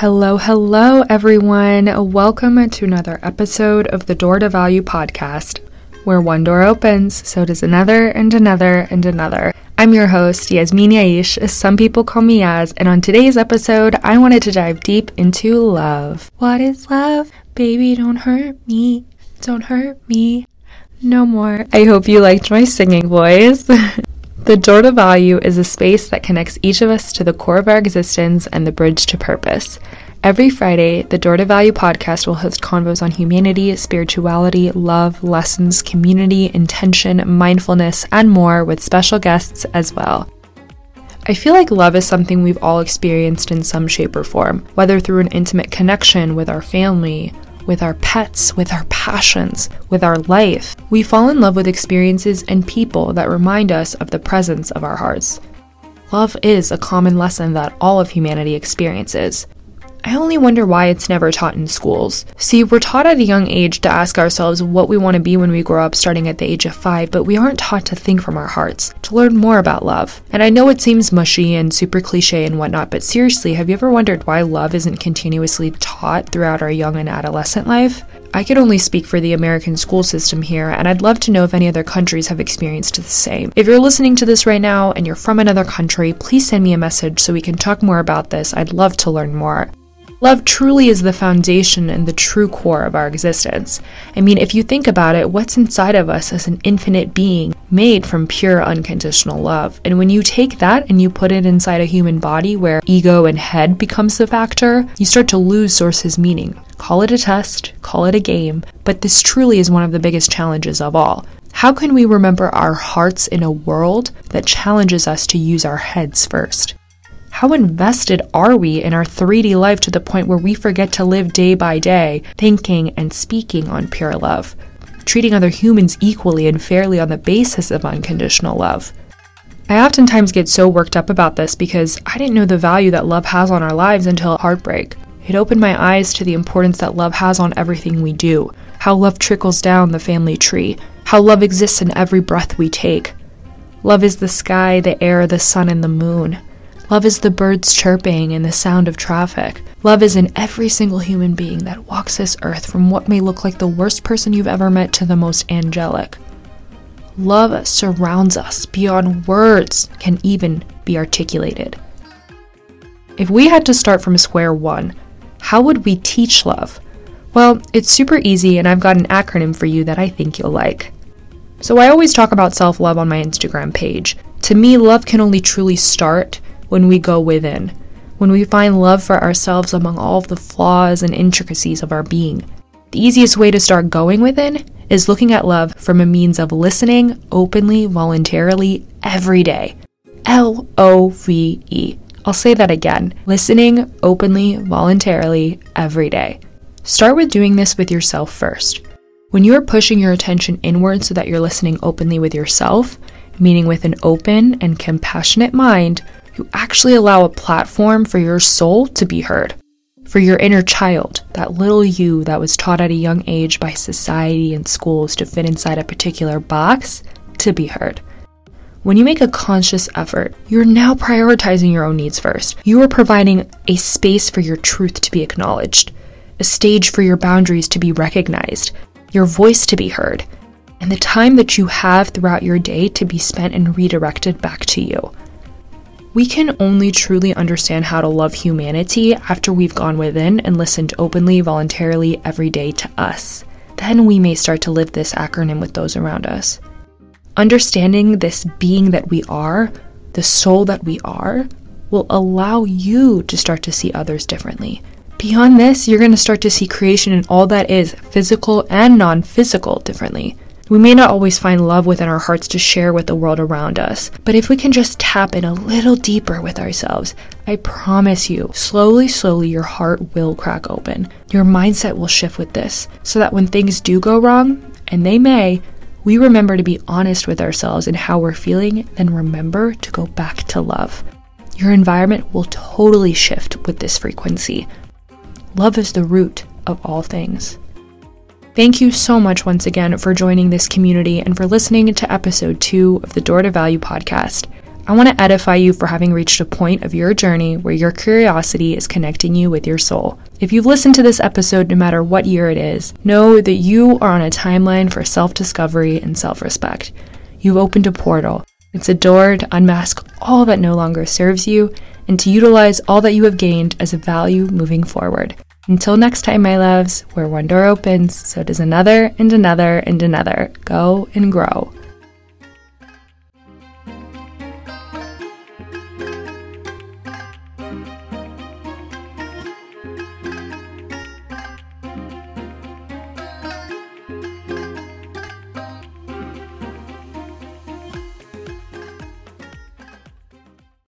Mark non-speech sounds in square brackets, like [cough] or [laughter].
Hello, hello, everyone. Welcome to another episode of the Door to Value podcast, where one door opens, so does another and another and another. I'm your host, Yasmin Yaish, as some people call me Yaz, and on today's episode, I wanted to dive deep into love. What is love? Baby, don't hurt me. Don't hurt me. No more. I hope you liked my singing voice. [laughs] The door to value is a space that connects each of us to the core of our existence and the bridge to purpose. Every Friday, the Door to Value podcast will host convos on humanity, spirituality, love, lessons, community, intention, mindfulness, and more with special guests as well. I feel like love is something we've all experienced in some shape or form, whether through an intimate connection with our family, with our pets, with our passions, with our life. We fall in love with experiences and people that remind us of the presence of our hearts. Love is a common lesson that all of humanity experiences. I only wonder why it's never taught in schools. See, we're taught at a young age to ask ourselves what we want to be when we grow up, starting at the age of five, but we aren't taught to think from our hearts, to learn more about love. And I know it seems mushy and super cliche and whatnot, but seriously, have you ever wondered why love isn't continuously taught throughout our young and adolescent life? I can only speak for the American school system here, and I'd love to know if any other countries have experienced the same. If you're listening to this right now and you're from another country, please send me a message so we can talk more about this. I'd love to learn more. Love truly is the foundation and the true core of our existence. I mean, if you think about it, what's inside of us is an infinite being made from pure unconditional love. And when you take that and you put it inside a human body where ego and head becomes the factor, you start to lose source's meaning. Call it a test, call it a game, but this truly is one of the biggest challenges of all. How can we remember our hearts in a world that challenges us to use our heads first? How invested are we in our 3D life to the point where we forget to live day by day, thinking and speaking on pure love, treating other humans equally and fairly on the basis of unconditional love? I oftentimes get so worked up about this because I didn't know the value that love has on our lives until heartbreak. It opened my eyes to the importance that love has on everything we do, how love trickles down the family tree, how love exists in every breath we take. Love is the sky, the air, the sun, and the moon. Love is the birds chirping and the sound of traffic. Love is in every single human being that walks this earth, from what may look like the worst person you've ever met to the most angelic. Love surrounds us beyond words can even be articulated. If we had to start from square one, how would we teach love? Well, it's super easy, and I've got an acronym for you that I think you'll like. So, I always talk about self love on my Instagram page. To me, love can only truly start when we go within, when we find love for ourselves among all of the flaws and intricacies of our being. The easiest way to start going within is looking at love from a means of listening openly, voluntarily, every day. L O V E. I'll say that again listening openly, voluntarily, every day. Start with doing this with yourself first. When you are pushing your attention inward so that you're listening openly with yourself, meaning with an open and compassionate mind, you actually allow a platform for your soul to be heard. For your inner child, that little you that was taught at a young age by society and schools to fit inside a particular box, to be heard. When you make a conscious effort, you're now prioritizing your own needs first. You are providing a space for your truth to be acknowledged, a stage for your boundaries to be recognized, your voice to be heard, and the time that you have throughout your day to be spent and redirected back to you. We can only truly understand how to love humanity after we've gone within and listened openly, voluntarily every day to us. Then we may start to live this acronym with those around us. Understanding this being that we are, the soul that we are, will allow you to start to see others differently. Beyond this, you're going to start to see creation and all that is, physical and non physical, differently. We may not always find love within our hearts to share with the world around us, but if we can just tap in a little deeper with ourselves, I promise you, slowly, slowly, your heart will crack open. Your mindset will shift with this, so that when things do go wrong, and they may, we remember to be honest with ourselves and how we're feeling, then remember to go back to love. Your environment will totally shift with this frequency. Love is the root of all things. Thank you so much once again for joining this community and for listening to episode two of the Door to Value podcast. I want to edify you for having reached a point of your journey where your curiosity is connecting you with your soul. If you've listened to this episode, no matter what year it is, know that you are on a timeline for self discovery and self respect. You've opened a portal. It's a door to unmask all that no longer serves you and to utilize all that you have gained as a value moving forward. Until next time, my loves, where one door opens, so does another and another and another. Go and grow.